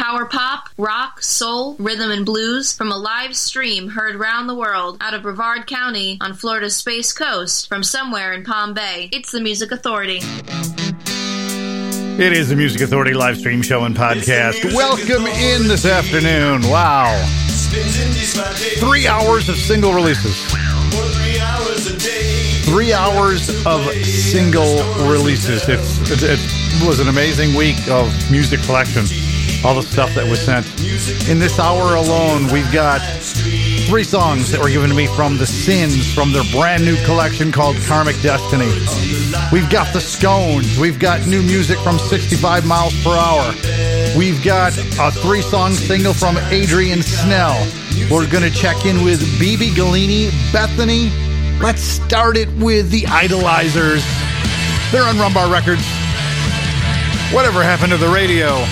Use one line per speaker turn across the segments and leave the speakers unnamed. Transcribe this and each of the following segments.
Power pop, rock, soul, rhythm, and blues from a live stream heard round the world out of Brevard County on Florida's Space Coast from somewhere in Palm Bay. It's the Music Authority.
It is the Music Authority live stream show and podcast. Welcome in this afternoon. Wow. Three hours of single releases. Three hours of single releases. It, it was an amazing week of music collection. All the stuff that was sent. In this hour alone, we've got three songs that were given to me from The Sins from their brand new collection called Karmic Destiny. We've got The Scones. We've got new music from 65 miles per hour. We've got a three song single from Adrian Snell. We're going to check in with BB Galini, Bethany. Let's start it with The Idolizers. They're on Rumbar Records. Whatever happened to the radio?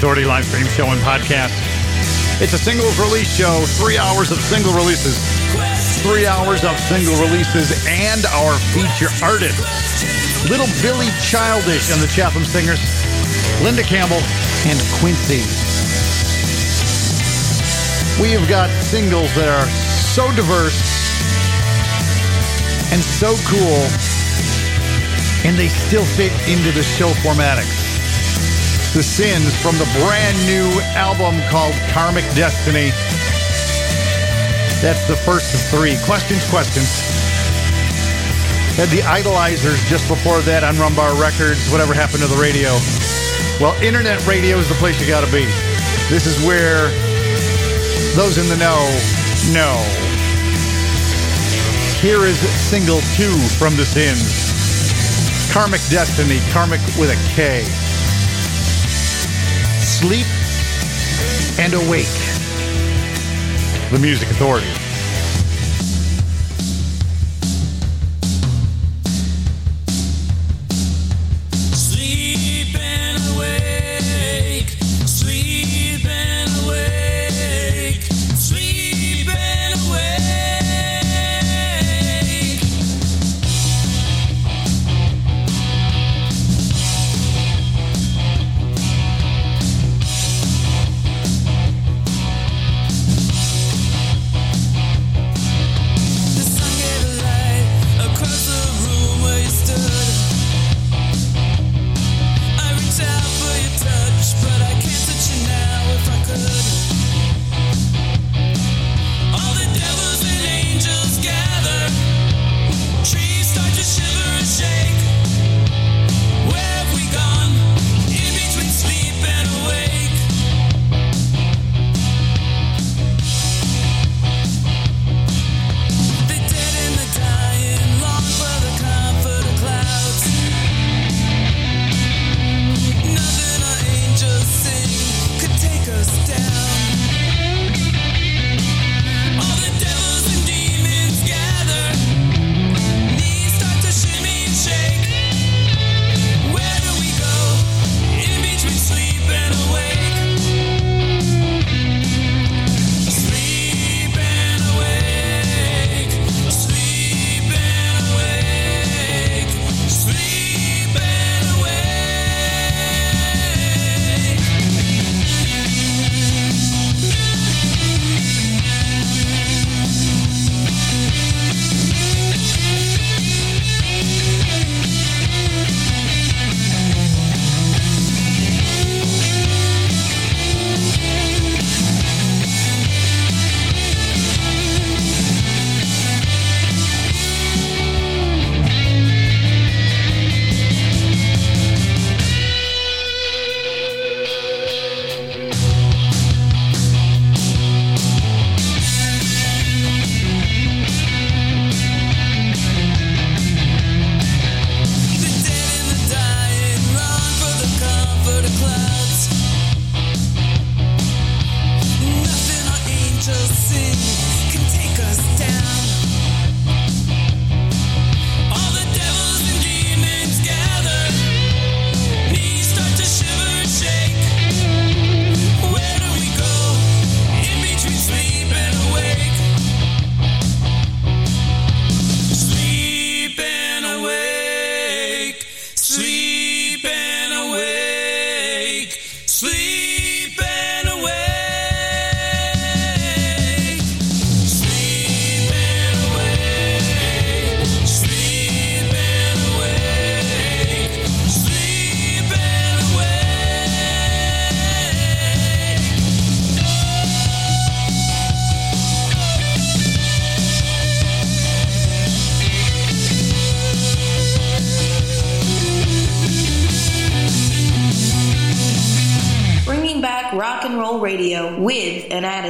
Authority live stream show and podcast. It's a singles release show, three hours of single releases, three hours of single releases, and our feature artists. Little Billy Childish and the Chatham Singers, Linda Campbell, and Quincy. We have got singles that are so diverse and so cool, and they still fit into the show formatics. The Sins from the brand new album called Karmic Destiny. That's the first of three. Questions, questions. Had the Idolizers just before that on Rumbar Records. Whatever happened to the radio? Well, internet radio is the place you gotta be. This is where those in the know know. Here is single two from The Sins. Karmic Destiny, Karmic with a K. Sleep and Awake. The Music Authority.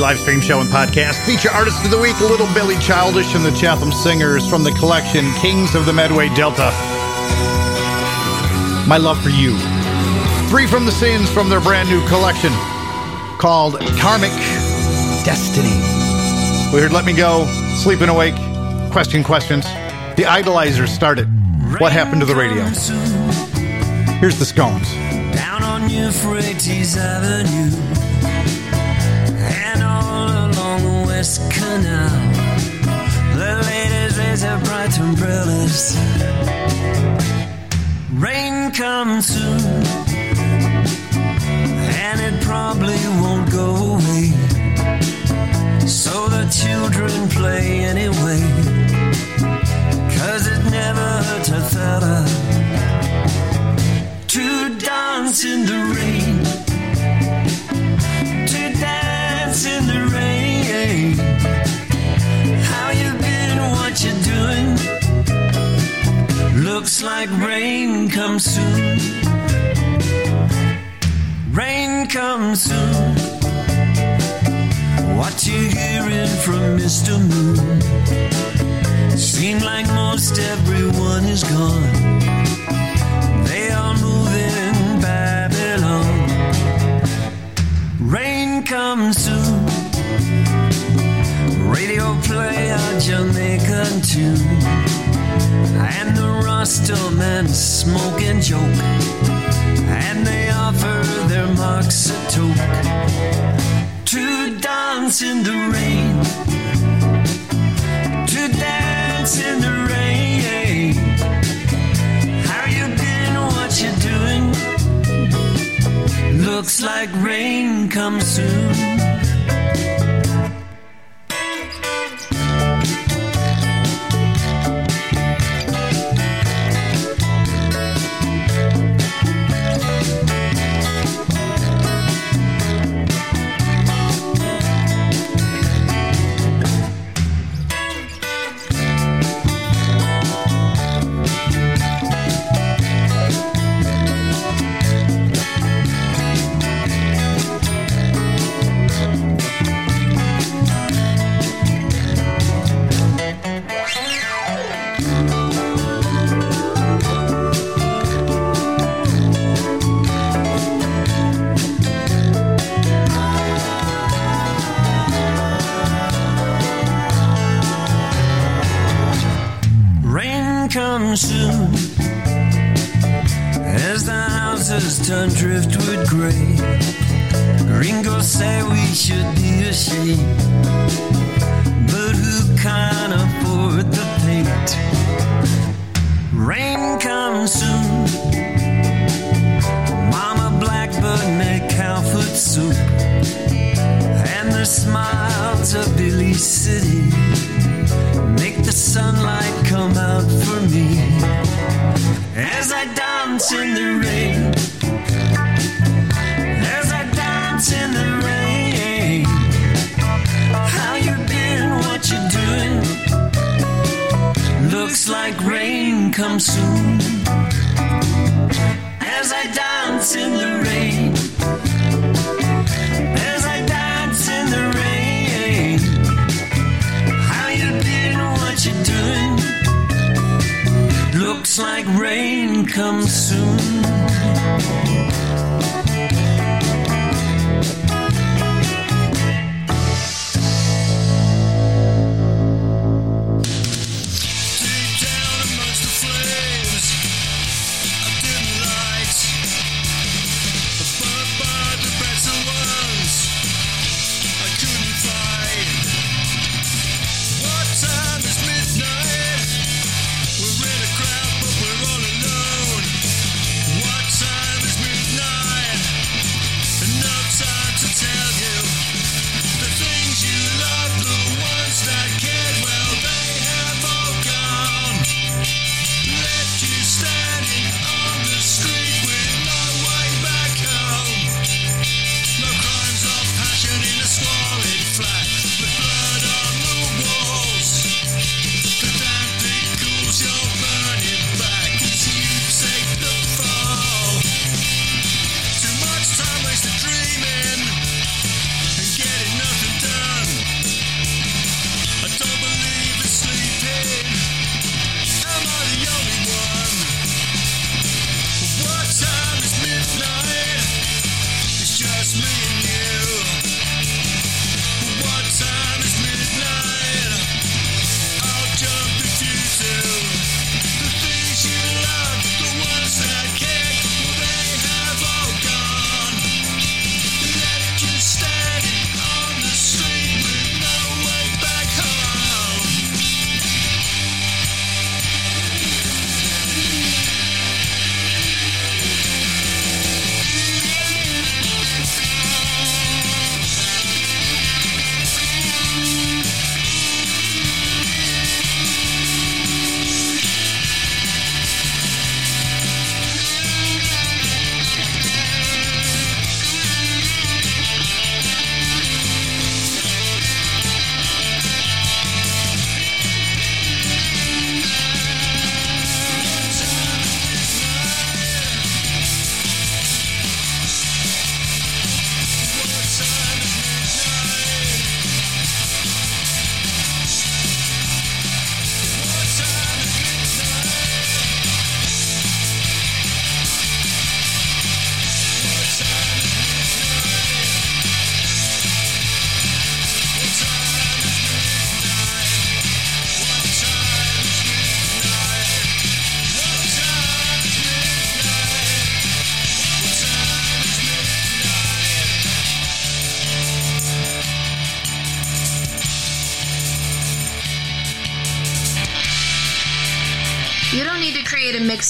Live stream show and podcast feature artist of the week, Little Billy Childish and the Chatham Singers from the collection Kings of the Medway Delta. My Love for You. Three from the Sins from their brand new collection called Karmic Destiny. We heard Let Me Go, Sleeping Awake, Question Questions. The Idolizers started. What happened to the radio? Here's the Scones.
Down on Euphrates Avenue Comes Like rain comes soon. Rain comes soon. What you hearing from Mr. Moon? Seem like most everyone is gone. They are moving in Babylon. Rain comes soon. Radio play a Jamaican tune. The Rasta men smoke and joke. And they offer their marks a toke. To dance in the rain. To dance in the rain. How you been? What you doing? Looks like rain comes soon.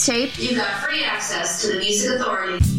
Mixtape. You've got free access to the Music Authority.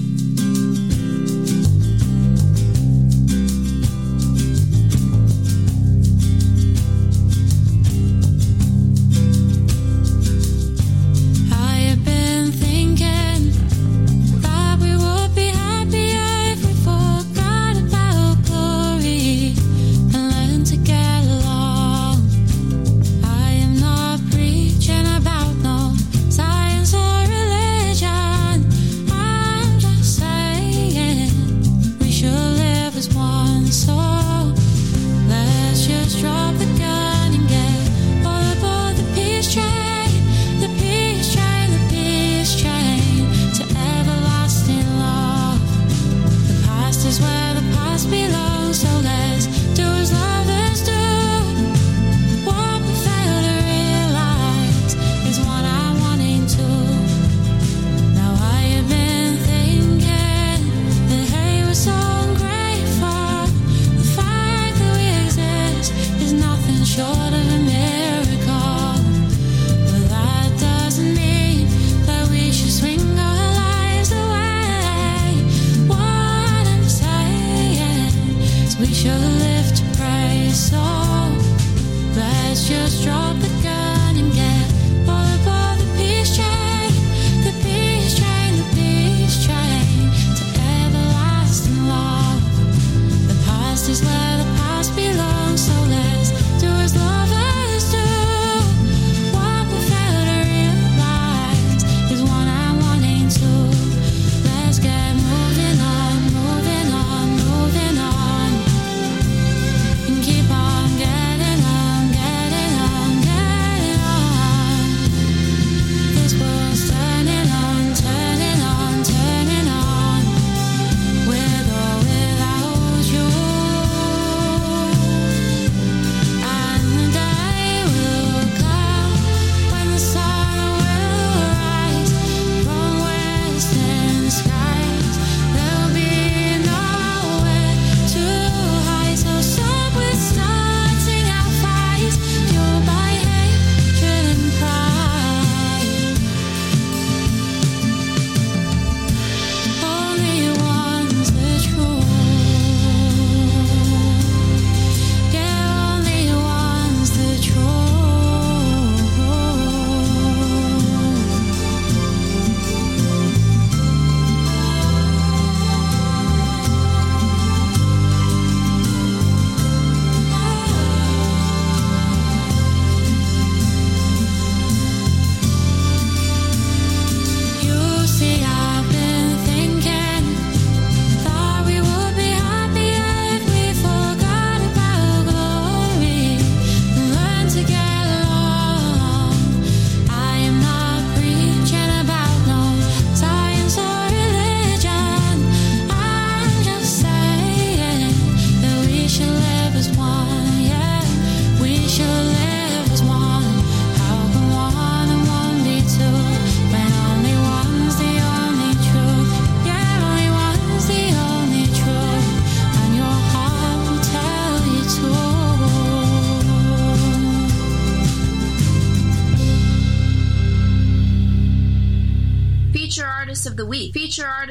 shorter.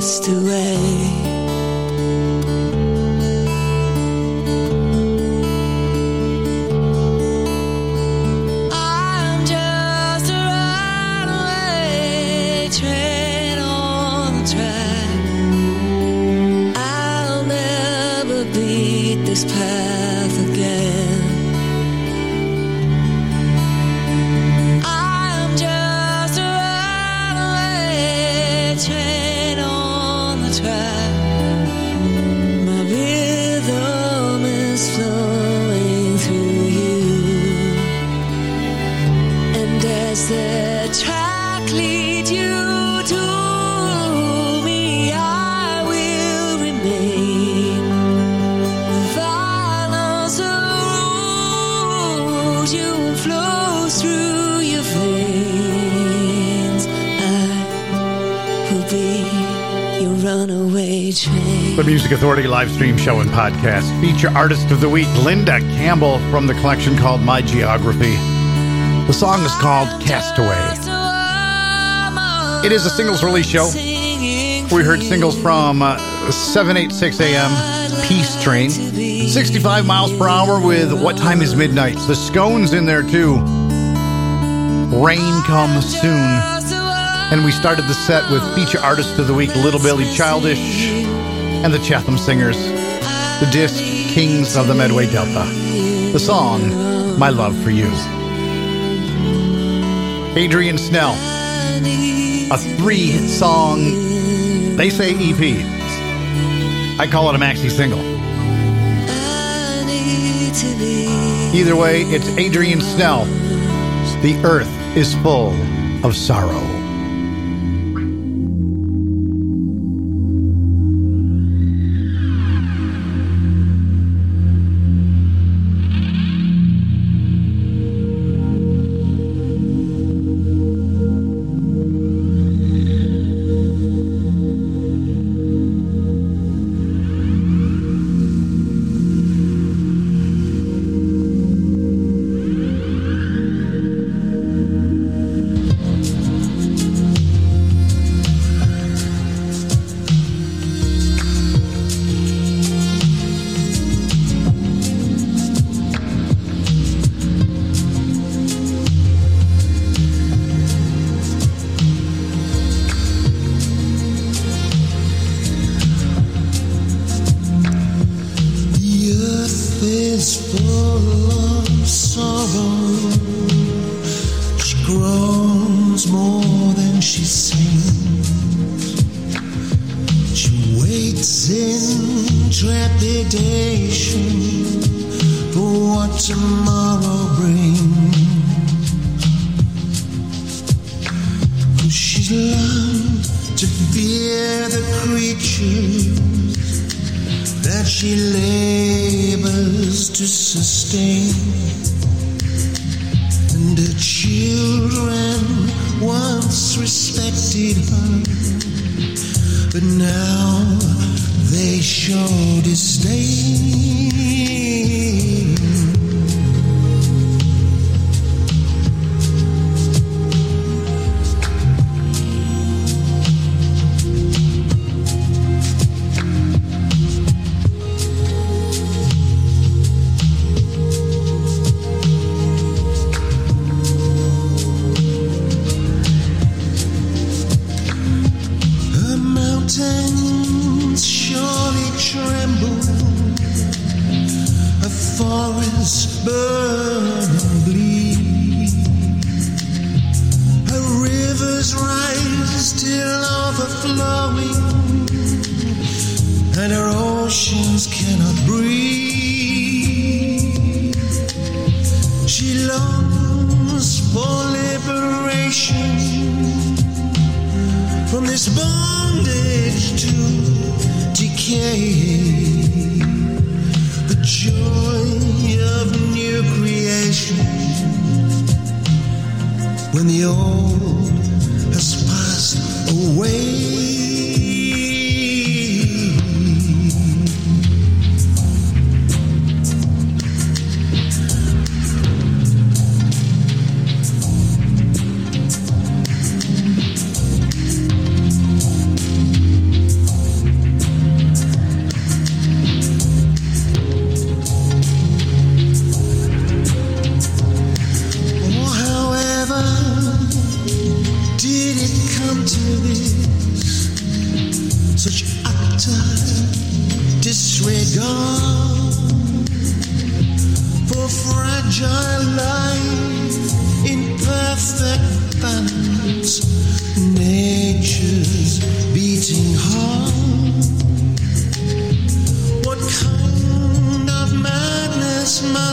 be a
Authority live stream show and podcast. Feature artist of the week, Linda Campbell from the collection called My Geography. The song is called Castaway. It is a singles release show. We heard singles from uh, 786 AM, Peace Train, 65 miles per hour with What Time Is Midnight. The Scones in there too. Rain Comes Soon. And we started the set with feature artist of the week, Little Billy Childish and the Chatham Singers. The disc, Kings of the Medway Delta. The song, My Love for You. Adrian Snell, a three song, they say EP. I call it a maxi single. Either way, it's Adrian Snell. The earth is full of sorrow.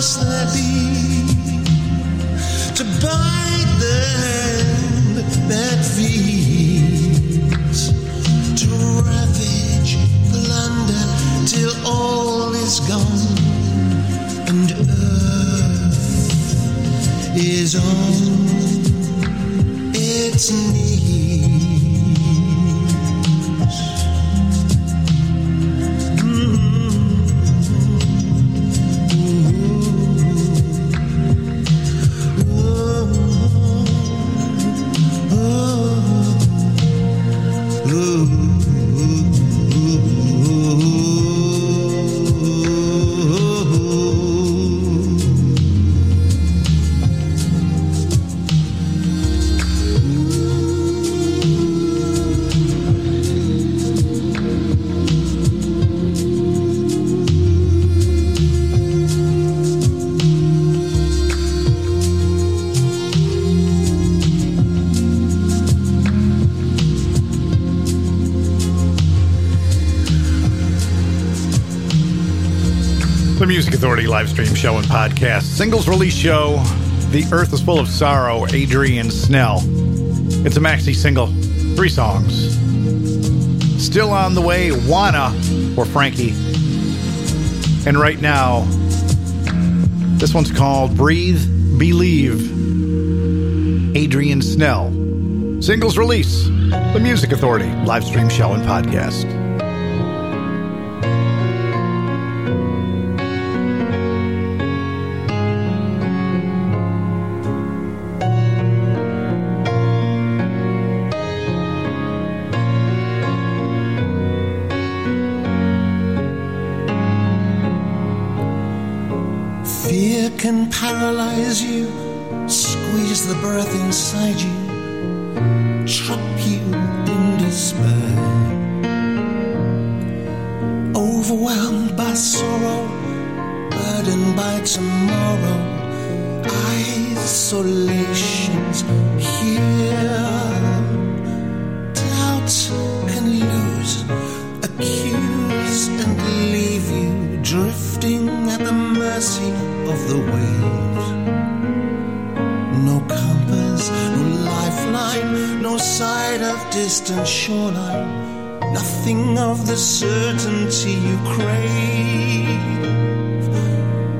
Must there be? to bite the hand that feeds, to ravage, plunder till all is gone, and earth is on its knees.
Live stream show and podcast. Singles release show. The Earth is Full of Sorrow, Adrian Snell. It's a maxi single. Three songs. Still on the way, Wanna for Frankie. And right now, this one's called Breathe, Believe. Adrian Snell. Singles release. The Music Authority live stream show and podcast.
Can paralyze you, squeeze the breath inside you, trap you in despair. Overwhelmed by sorrow, burdened by tomorrow, isolation's here. Doubt can lose, accuse, and leave you drifting at the mercy of the waves. No compass, no lifeline, no sight of distant shoreline, nothing of the certainty you crave.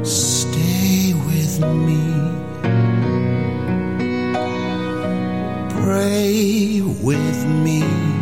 Stay with me. Pray with me.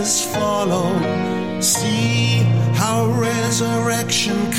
Forgiveness follow. See how resurrection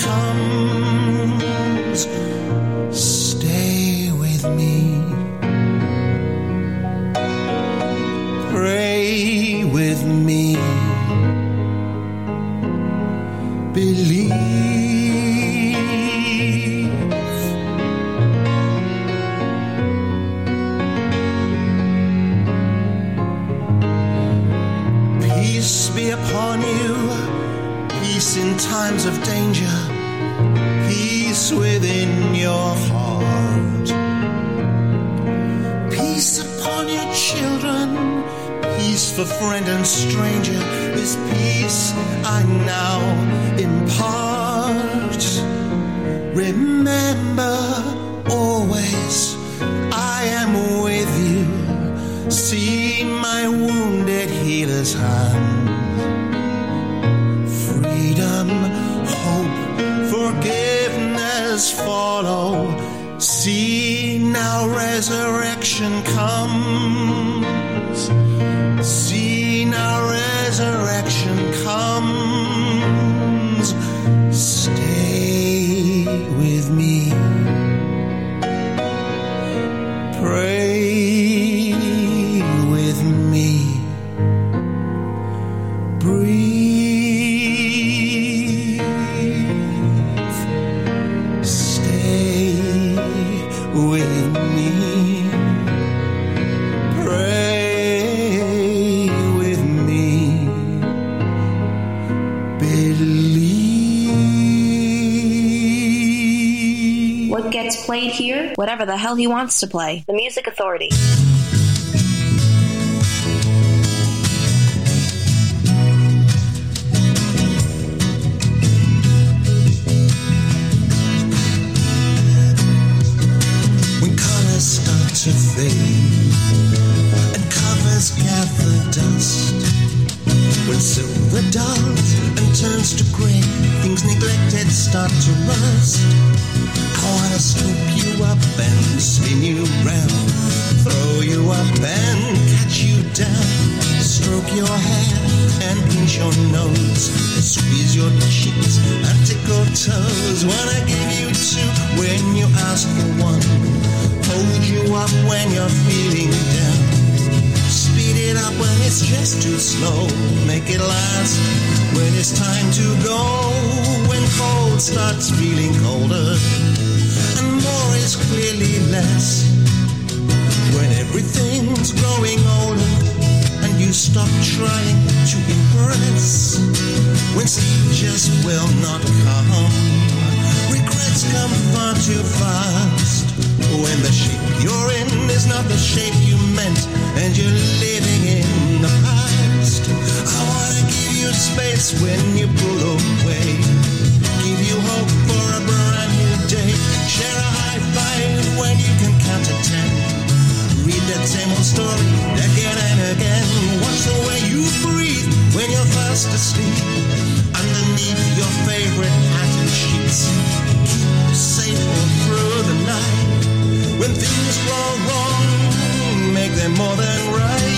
What gets played here? Whatever the hell he wants to play. The Music Authority.
when colors start to fade and covers gather dust. When silver dulls and turns to gray, things neglected start to rust. Your nose, squeeze your cheeks and tickle toes. Wanna give you two when you ask for one, hold you up when you're feeling down. Speed it up when it's just too slow. Make it last when it's time to go. When cold starts feeling colder and more is clearly less. When everything's growing older you stop trying to impress. When just will not come. Regrets come far too fast. When the shape you're in is not the shape you meant, and you're living in the past. I wanna give you space when you pull away. Give you hope for a brand new day. Share a high five when you can count to ten. Read that same old story again and again. Watch the way you breathe when you're fast asleep. Underneath your favorite pattern sheets. Safe all through the night. When things go wrong, make them more than right.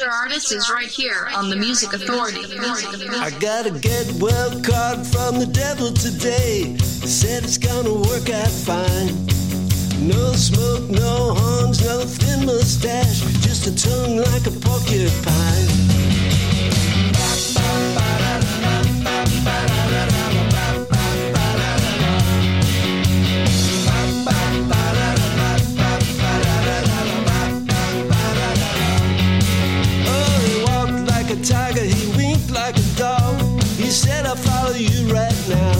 Feature artist is right here on the Music Authority.
I got a get well card from the devil today. Said it's gonna work out fine. No smoke, no horns, no thin mustache, just a tongue like a porcupine. Oh, He said, I'll follow you right now.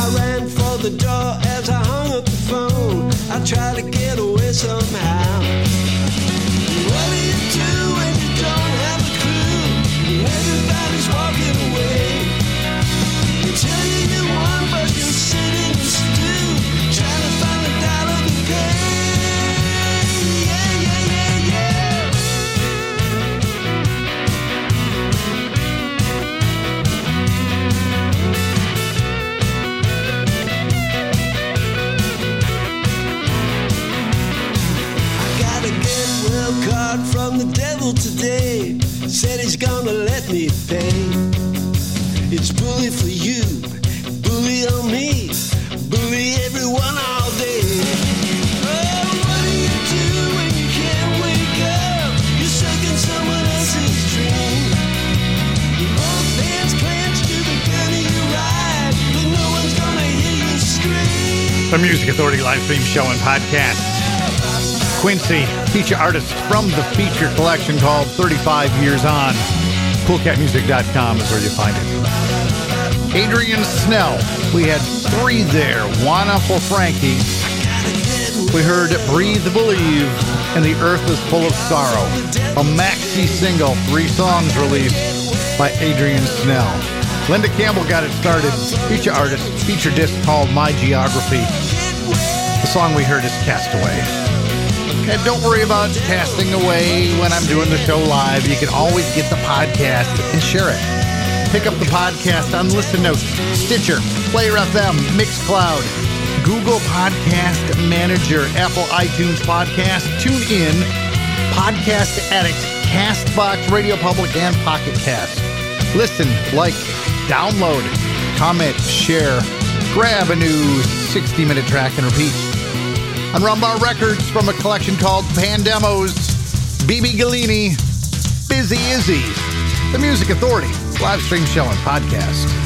I ran for the door as I hung up the phone. I tried to get away somehow. Said he's gonna let me pay. It's bully for you, bully on me, bully everyone all day. Oh, you scream.
The Music Authority live stream show and podcast. Quincy, feature artist from the feature collection called 35 Years On. CoolCatMusic.com is where you find it. Adrian Snell, we had three there. Juana for Frankie. We heard Breathe Believe and The Earth is Full of Sorrow. A maxi single, three songs released by Adrian Snell. Linda Campbell got it started. Feature artist, feature disc called My Geography. The song we heard is Castaway. And don't worry about casting away when I'm doing the show live. You can always get the podcast and share it. Pick up the podcast on Listen Notes, Stitcher, Player FM, Mixcloud, Google Podcast Manager, Apple iTunes Podcast, TuneIn, Podcast Addict, Castbox, Radio Public, and Pocket Cast. Listen, like, download, comment, share, grab a new 60 minute track and repeat on Rum Bar Records from a collection called Pandemos, BB Galini, Busy Izzy, The Music Authority, live stream show and podcast.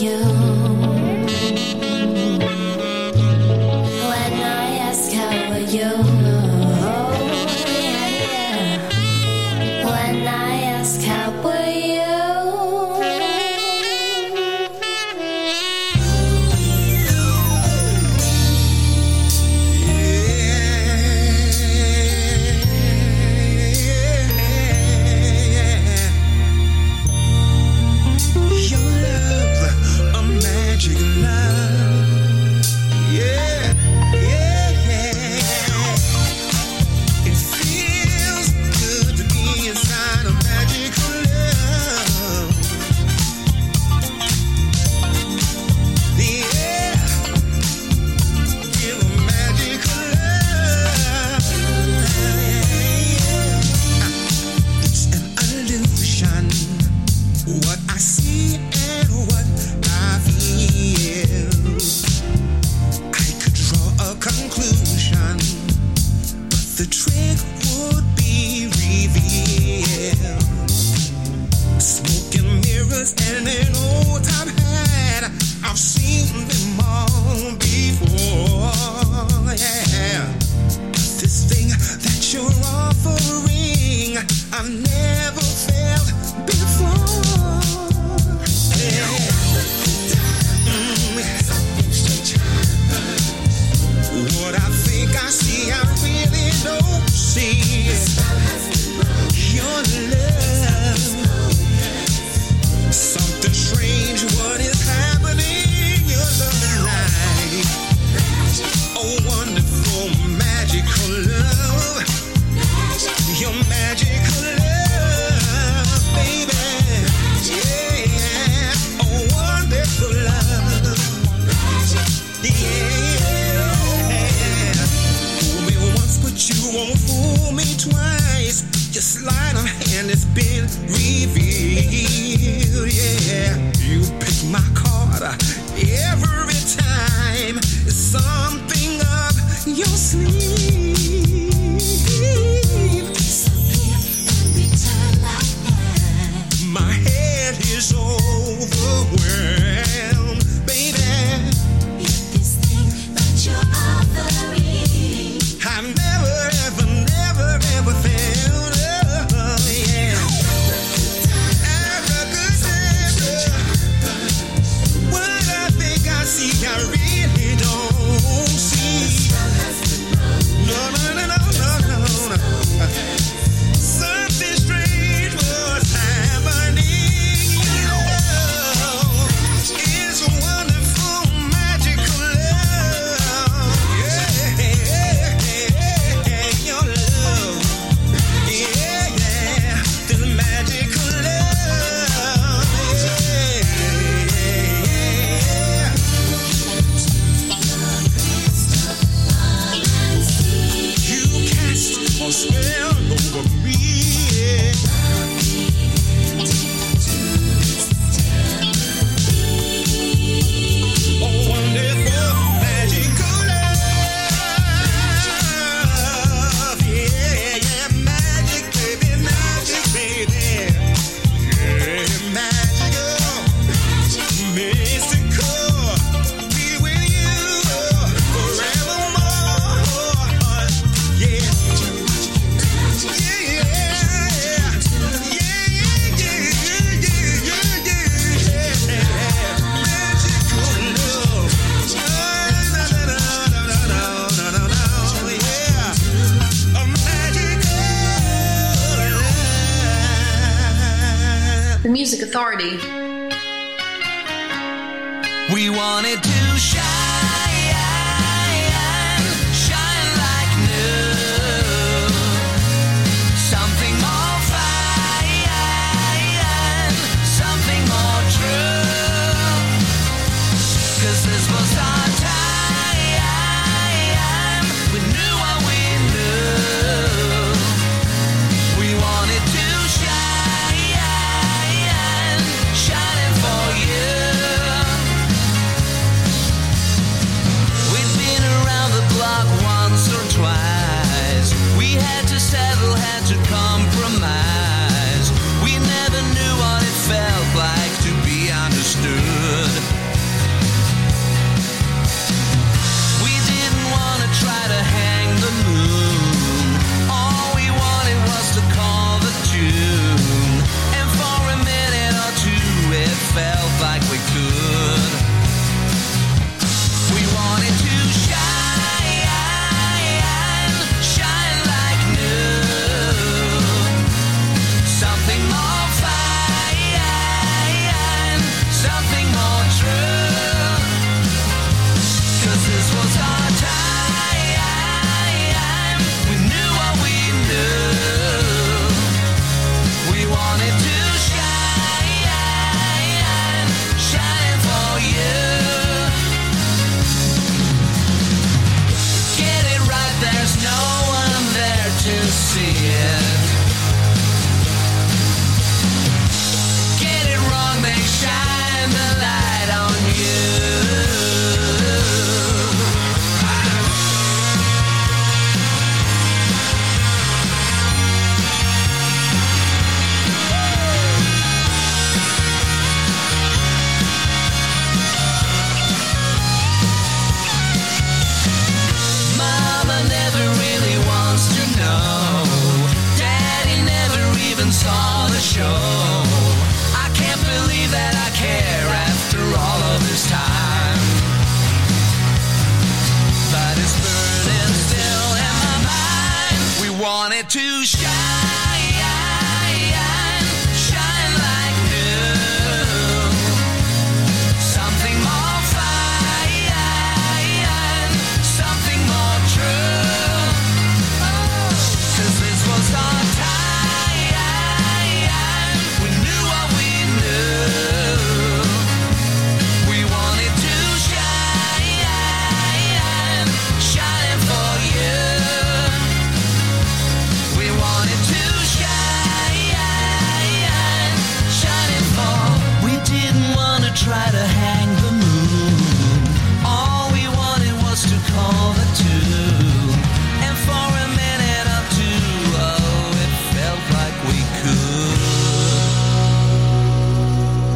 You,